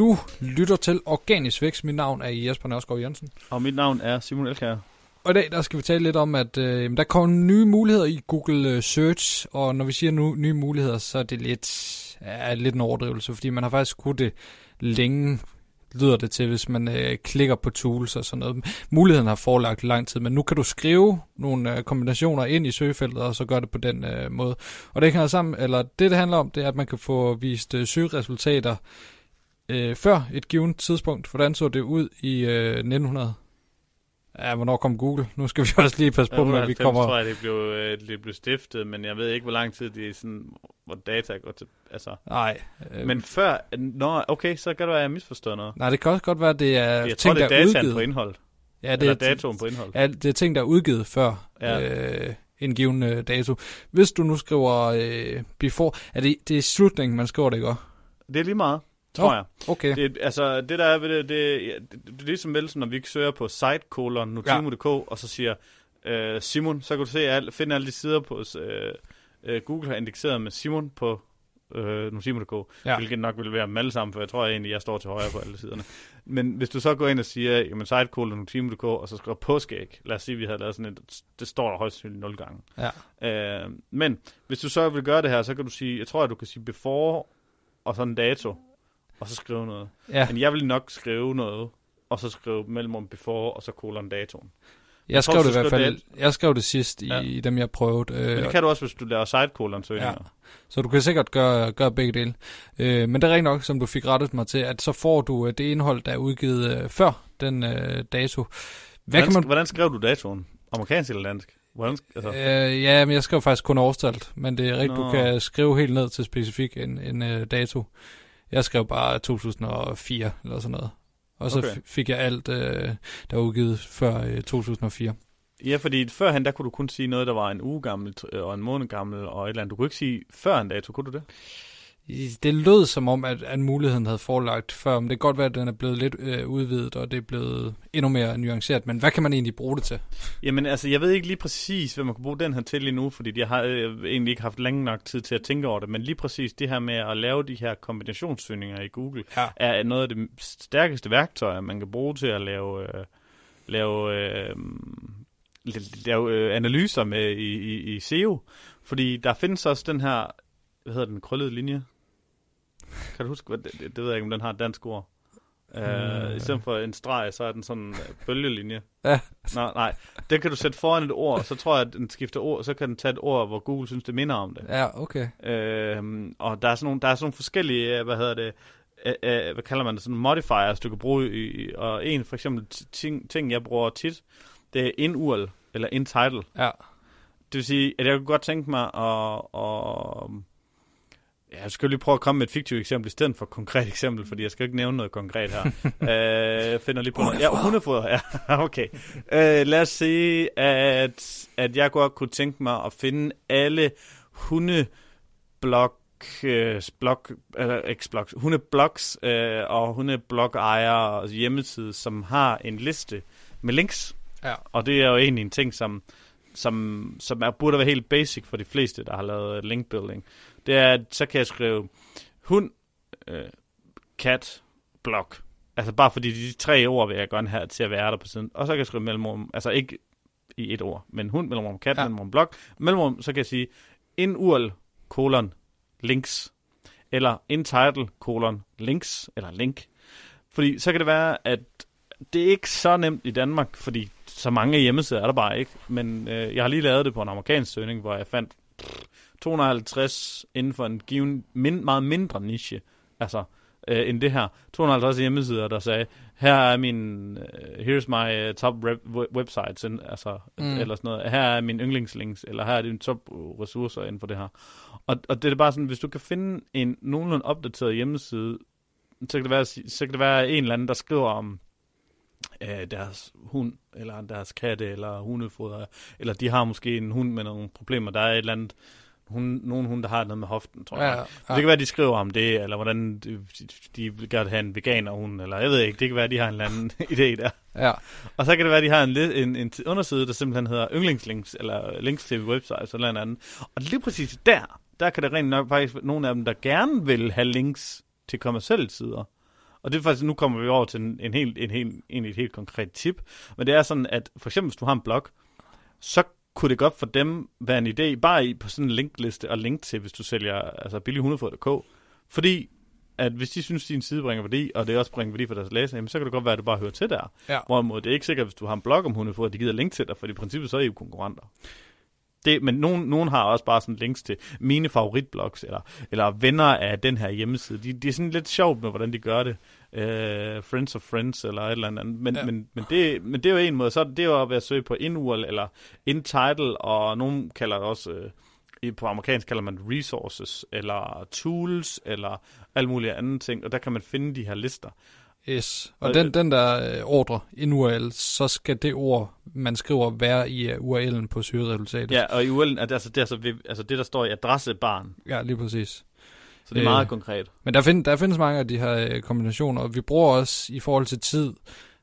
Du lytter til Organisk Vækst. Mit navn er Jesper Nørskov Jensen. Og mit navn er Simon Elkær. Og i dag der skal vi tale lidt om, at øh, der kommer nye muligheder i Google øh, Search. Og når vi siger nu, nye muligheder, så er det lidt, er lidt en overdrivelse, fordi man har faktisk kunnet det længe lyder det til, hvis man øh, klikker på tools og sådan noget. Muligheden har forelagt lang tid, men nu kan du skrive nogle øh, kombinationer ind i søgefeltet, og så gør det på den øh, måde. Og det kan sammen, eller det, det handler om, det er, at man kan få vist øh, søgeresultater øh, før et givet tidspunkt. Hvordan så det ud i øh, 1900? Ja, hvornår kom Google? Nu skal vi også lige passe på, når vi kommer... tror jeg, det blev, øh, det blev stiftet, men jeg ved ikke, hvor lang tid det er sådan, hvor data går til, altså... Nej. Øh... Men før, nå, okay, så kan det være, at jeg misforstår noget. Nej, det kan også godt være, at det er jeg ting, tror, det er der er udgivet. på indhold. Ja, det Eller er datoen på indhold. Ja, det er ting, der er udgivet før ja. øh, en given øh, dato. Hvis du nu skriver øh, before, er det, det er slutningen, man skriver det, ikke Det er lige meget tror oh, jeg. Okay. Det, altså, det der er ved det, det, det, det, det er ligesom vel, når vi søger på site notimo.dk, ja. og så siger øh, Simon, så kan du se al, finde alle de sider på øh, øh, Google har indekseret med Simon på øh, notimo.dk, ja. hvilket nok vil være dem alle sammen, for jeg tror egentlig, jeg står til højre på alle siderne. Men hvis du så går ind og siger, jamen site notimo.dk, og så skriver påskæg, lad os sige, vi havde lavet sådan et, det står der højst sandsynligt 0 gange. Ja. Øh, men hvis du så vil gøre det her, så kan du sige, jeg tror, at du kan sige before, og sådan en dato, og så skrive noget. Ja. Men jeg vil nok skrive noget, og så skrive mellemrum before, og så kolon datoen. Jeg, jeg skrev det i hvert fald, det jeg skrev det sidst i ja. dem, jeg prøvede. Øh, men det kan du også, hvis du laver site søgninger. Ja. Så du kan sikkert gøre, gøre begge dele. Øh, men det er rent nok, som du fik rettet mig til, at så får du øh, det indhold, der er udgivet øh, før den øh, dato. Hvad hvordan, kan man... hvordan skrev du datoen? Amerikansk eller dansk? Hvordan, altså? øh, ja, men jeg skrev faktisk kun årstalt, men det er rigtigt, Nå. du kan skrive helt ned til specifik en, en dato. Jeg skrev bare 2004 eller sådan noget. Og så okay. fik jeg alt, øh, der var udgivet før øh, 2004. Ja, fordi førhen, der kunne du kun sige noget, der var en uge gammel og en måned gammel og et eller andet. Du kunne ikke sige før en dato, kunne du det? Det lød som om, at, at muligheden havde forelagt før, men det kan godt være, at den er blevet lidt øh, udvidet, og det er blevet endnu mere nuanceret. Men hvad kan man egentlig bruge det til? Jamen altså, jeg ved ikke lige præcis, hvad man kan bruge den her til lige nu, fordi jeg har øh, egentlig ikke haft længe nok tid til at tænke over det, men lige præcis det her med at lave de her kombinationssøgninger i Google, ja. er noget af det stærkeste værktøjer, man kan bruge til at lave, øh, lave, øh, lave øh, analyser med i, i, i SEO. Fordi der findes også den her hvad hedder den, krøllede linje? Kan du huske, hvad, det, det, ved jeg ikke, om den har et dansk ord. Uh, I stedet for en streg, så er den sådan en bølgelinje. Ja. Nej, nej. Den kan du sætte foran et ord, så tror jeg, at den skifter ord, så kan den tage et ord, hvor Google synes, det minder om det. Ja, okay. Uh, og der er sådan nogle, der er sådan nogle forskellige, hvad hedder det, uh, uh, hvad kalder man det, sådan modifiers, du kan bruge i, og en for eksempel ting, ting, jeg bruger tit, det er in-URL, eller in-title. Ja. Det vil sige, at jeg kunne godt tænke mig at, at jeg skal lige prøve at komme med et fiktivt eksempel i stedet for et konkret eksempel, fordi jeg skal ikke nævne noget konkret her. øh, finder lige på noget. Ja, hundefoder. Ja, okay. Øh, lad os sige, at, at jeg godt kunne tænke mig at finde alle hundeblok øh, blog, eller x-blog, hundeblogs øh, og hundeblog-ejere og hjemmeside, som har en liste med links. Ja. Og det er jo egentlig en ting, som, som, som er, burde være helt basic for de fleste, der har lavet link building det er, at så kan jeg skrive hund, øh, kat, blok. Altså bare fordi de tre ord vil jeg gerne have til at være der på siden. Og så kan jeg skrive mellemrum, altså ikke i et ord, men hund, mellemrum, kat, ja. mellemrum, blok. Mellemrum, så kan jeg sige en url, kolon, links. Eller en title, kolon, links, eller link. Fordi så kan det være, at det er ikke så nemt i Danmark, fordi så mange hjemmesider er der bare ikke. Men øh, jeg har lige lavet det på en amerikansk søgning, hvor jeg fandt 250 inden for en given, min, meget mindre niche, altså, øh, end det her. 250 hjemmesider, der sagde, her er min, uh, here's my uh, top rep, websites, altså, mm. eller sådan noget. Her er min yndlingslinks, eller her er dine top ressourcer inden for det her. Og, og det er bare sådan, hvis du kan finde en nogenlunde opdateret hjemmeside, så kan det være, så kan det være en eller anden, der skriver om øh, deres hund, eller deres katte, eller hundefoder, eller de har måske en hund med nogle problemer. Der er et eller andet hun, nogen hunde, der har noget med hoften, tror jeg. Ja, ja. Det kan være, de skriver om det, eller hvordan de, de vil gerne have en veganer hund, eller jeg ved ikke, det kan være, de har en eller anden idé der. Ja. Og så kan det være, de har en, en, en underside, der simpelthen hedder yndlingslinks, eller links til websites, eller noget andet. Og lige præcis der, der kan det rent nok faktisk nogle af dem, der gerne vil have links til kommersielle sider. Og det er faktisk, nu kommer vi over til en, en helt, en helt, en, et helt konkret tip. Men det er sådan, at for eksempel hvis du har en blog, så kunne det godt for dem være en idé, bare i på sådan en linkliste og link til, hvis du sælger altså billig100.dk. Fordi at hvis de synes, din side bringer værdi, og det også bringer værdi for deres læsere, jamen, så kan det godt være, at du bare hører til der. Ja. Hvorimod det er ikke sikkert, hvis du har en blog om hundefod, at de gider link til dig, for i princippet så er I jo konkurrenter. Det, men nogen, nogen har også bare sådan links til mine favoritblogs, eller, eller venner af den her hjemmeside. De, de er sådan lidt sjovt med, hvordan de gør det. Uh, friends of Friends, eller et eller andet. Men, ja. men, men, det, men det er jo en måde. Så er det, det er jo ved at søge på in-URL, eller in-title, og nogen kalder det også... I, på amerikansk kalder man resources, eller tools, eller alt muligt andet ting, og der kan man finde de her lister. Yes. Og, og den, den der øh, ordre, en URL, så skal det ord, man skriver, være i uh, URL'en på søgeresultatet. Ja, og i URL'en er det altså det, altså, ved, altså det der står i adressebarn. Ja, lige præcis. Så det er meget øh, konkret. Men der, find, der findes mange af de her øh, kombinationer, og vi bruger også i forhold til tid,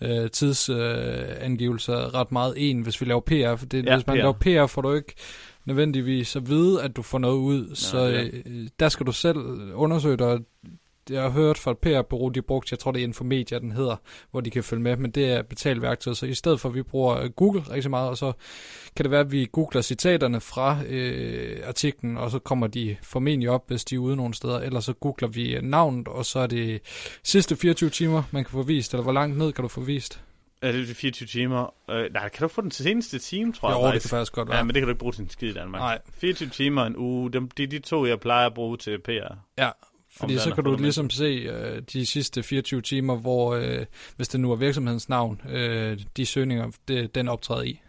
øh, tidsangivelser øh, ret meget en, hvis vi laver PR. For det, ja, hvis man PR. laver PR, får du ikke nødvendigvis at vide, at du får noget ud. Nå, så ja. øh, der skal du selv undersøge dig. Jeg har hørt fra et PR-bureau, de brugte, jeg tror det er Infomedia, den hedder, hvor de kan følge med, men det er betalt værktøj, så i stedet for, at vi bruger Google rigtig meget, og så kan det være, at vi googler citaterne fra øh, artiklen, og så kommer de formentlig op, hvis de er ude nogle steder, eller så googler vi navnet, og så er det sidste 24 timer, man kan få vist, eller hvor langt ned kan du få vist? Ja, det er 24 timer. Øh, nej, kan du få den til seneste time, tror jeg? Jo, det kan faktisk godt være. Ja, men det kan du ikke bruge til en skid i Danmark. Nej. 24 timer en uge, det er de to, jeg plejer at bruge til PR. Ja, fordi så kan du ligesom se uh, de sidste 24 timer, hvor, uh, hvis det nu er virksomhedens navn, uh, de søgninger, det, den optræder i.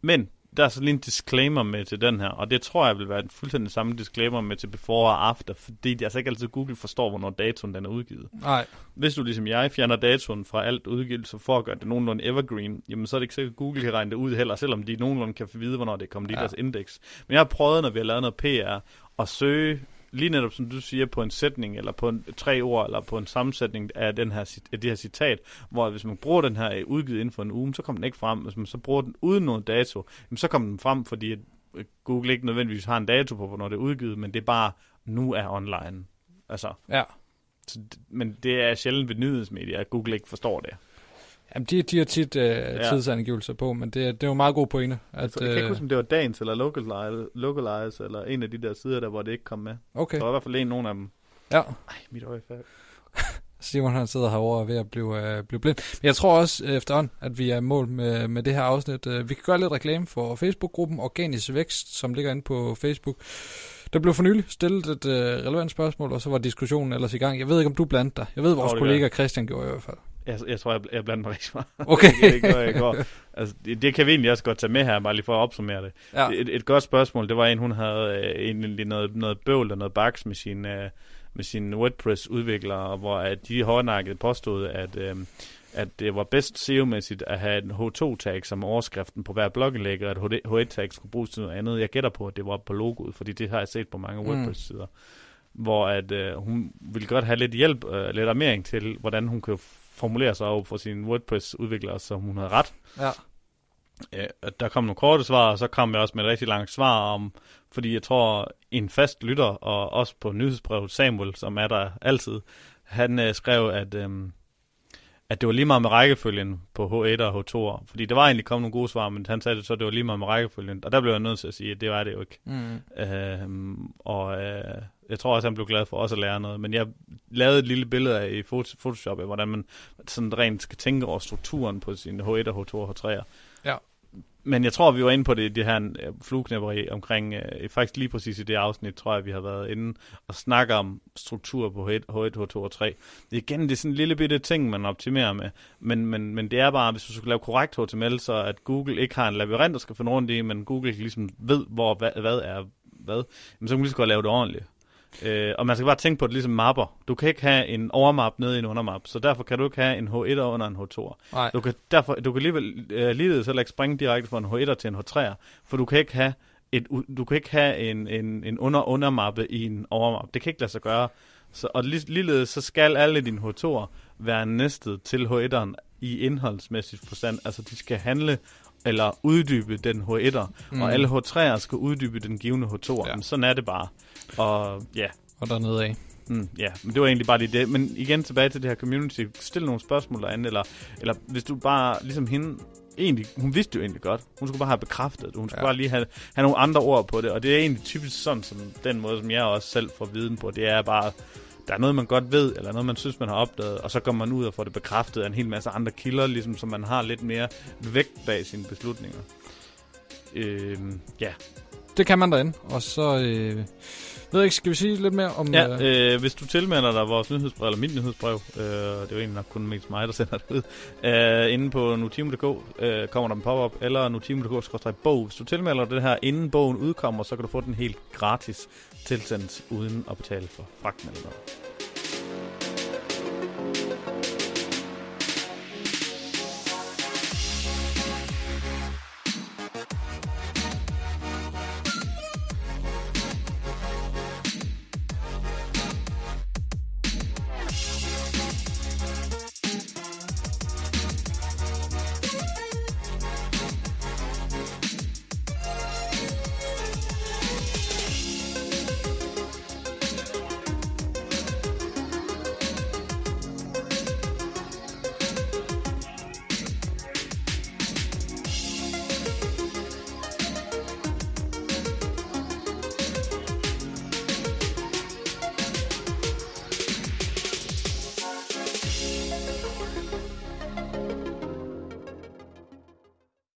Men der er så lige en disclaimer med til den her, og det tror jeg vil være en fuldstændig samme disclaimer med til before og after, fordi det er altså ikke altid Google forstår, hvornår datoen den er udgivet. Nej. Hvis du ligesom jeg fjerner datoen fra alt udgivelse for at gøre det nogenlunde evergreen, jamen så er det ikke sikkert, at Google kan regne det ud heller, selvom de nogenlunde kan vide, hvornår det kommer i ja. deres indeks. Men jeg har prøvet, når vi har lavet noget PR, at søge lige netop som du siger, på en sætning, eller på en, tre ord, eller på en sammensætning af, den her, af det her citat, hvor hvis man bruger den her udgivet inden for en uge, så kommer den ikke frem. Hvis man så bruger den uden noget dato, så kommer den frem, fordi øh, Google ikke nødvendigvis har en dato på, hvornår det er udgivet, men det er bare, nu er online. Altså, ja. Så, men det er sjældent ved nyhedsmedier, at Google ikke forstår det. Jamen, de, de har tit øh, ja. tidsangivelser på, men det, det er jo meget god pointe. At, tror, jeg kan ikke huske, om det var Dagens eller Localize, Localize, eller en af de der sider, der hvor det ikke kom med. Okay. Der var i hvert fald en nogen af dem. Ja. Ej, mit øje er Simon han sidder herovre ved at blive, øh, blive blind. Men jeg tror også øh, efterhånden, at vi er mål med, med det her afsnit. Øh, vi kan gøre lidt reklame for Facebook-gruppen Organisk Vækst, som ligger inde på Facebook. Der blev for nylig stillet et øh, relevant spørgsmål, og så var diskussionen ellers i gang. Jeg ved ikke, om du blandt dig. Jeg ved, vores oh, kollega Christian gjorde i hvert fald. Jeg, jeg tror, jeg, jeg blander mig rigtig meget. Okay. det, det, jeg går. Altså, det, det kan vi egentlig også godt tage med her, bare lige for at opsummere det. Ja. Et, et godt spørgsmål, det var en, hun havde øh, egentlig noget, noget bøvl og noget baks med sin, øh, med sin WordPress-udviklere, hvor at de hårdnakket påstod, at, øh, at det var bedst SEO-mæssigt at have en H2-tag som overskriften på hver blogindlæg, og at H1-tag skulle bruges til noget andet. Jeg gætter på, at det var på logoet, fordi det har jeg set på mange mm. WordPress-sider. Hvor at øh, hun ville godt have lidt hjælp, øh, lidt armering til, hvordan hun kan formulere sig over for sine WordPress-udviklere, som hun havde ret. Ja. Ja, der kom nogle korte svar, og så kom jeg også med et rigtig langt svar om, fordi jeg tror, en fast lytter, og også på nyhedsbrevet Samuel, som er der altid, han øh, skrev, at, øh, at det var lige meget med rækkefølgen på H1 og H2. Fordi der var egentlig kommet nogle gode svar, men han sagde det så, at det var lige meget med rækkefølgen. Og der blev jeg nødt til at sige, at det var det jo ikke. Mm. Øh, og øh, jeg tror også, han blev glad for også at lære noget. Men jeg lavede et lille billede af i Photoshop, af hvordan man sådan rent skal tænke over strukturen på sin H1 og H2 og H3'er. Ja. Men jeg tror, vi var inde på det, det her flueknæpperi omkring, øh, faktisk lige præcis i det afsnit, tror jeg, vi har været inde og snakke om struktur på H1, H1 H2 og 3. Igen, det er sådan en lille bitte ting, man optimerer med, men, men, men det er bare, hvis du skal lave korrekt HTML, så at Google ikke har en labyrint, der skal finde rundt i, men Google ligesom ved, hvor hvad, hvad er hvad, jamen, så kan man lige så godt lave det ordentligt. Øh, og man skal bare tænke på det ligesom mapper. Du kan ikke have en overmap nede i en undermap, så derfor kan du ikke have en H1'er under en H2'er. Nej. Du kan, derfor, du kan alligevel øh, ligeledes heller ikke springe direkte fra en H1'er til en H3'er, for du kan ikke have et, du kan ikke have en, en, en under undermappe i en overmap. Det kan ikke lade sig gøre. Så, og ligeledes så skal alle dine H2'er være næstet til H1'eren i indholdsmæssigt forstand. Altså de skal handle eller uddybe den H1'er, mm. og alle H3'er skal uddybe den givende H2'er. Ja. Men sådan er det bare. Og ja. Og dernede af. Mm, ja, men det var egentlig bare lige det. Men igen tilbage til det her community. Stil nogle spørgsmål derinde, eller, eller hvis du bare, ligesom hende, egentlig, hun vidste jo egentlig godt. Hun skulle bare have bekræftet det. Hun skulle ja. bare lige have, have nogle andre ord på det. Og det er egentlig typisk sådan, som den måde, som jeg også selv får viden på. Det er bare, der er noget, man godt ved, eller noget, man synes, man har opdaget, og så går man ud og får det bekræftet af en hel masse andre kilder, ligesom, så man har lidt mere vægt bag sine beslutninger. Øh, ja det kan man derinde. Og så... Øh, ved ikke, skal vi sige lidt mere om... Ja, øh, øh, hvis du tilmelder dig vores nyhedsbrev, eller min nyhedsbrev, øh, det er jo egentlig nok kun mest mig, der sender det ud, øh, inde på nutimo.dk øh, kommer der en pop-up, eller nutimo.dk-bog. Hvis du tilmelder dig det her, inden bogen udkommer, så kan du få den helt gratis tilsendt, uden at betale for fragten eller noget.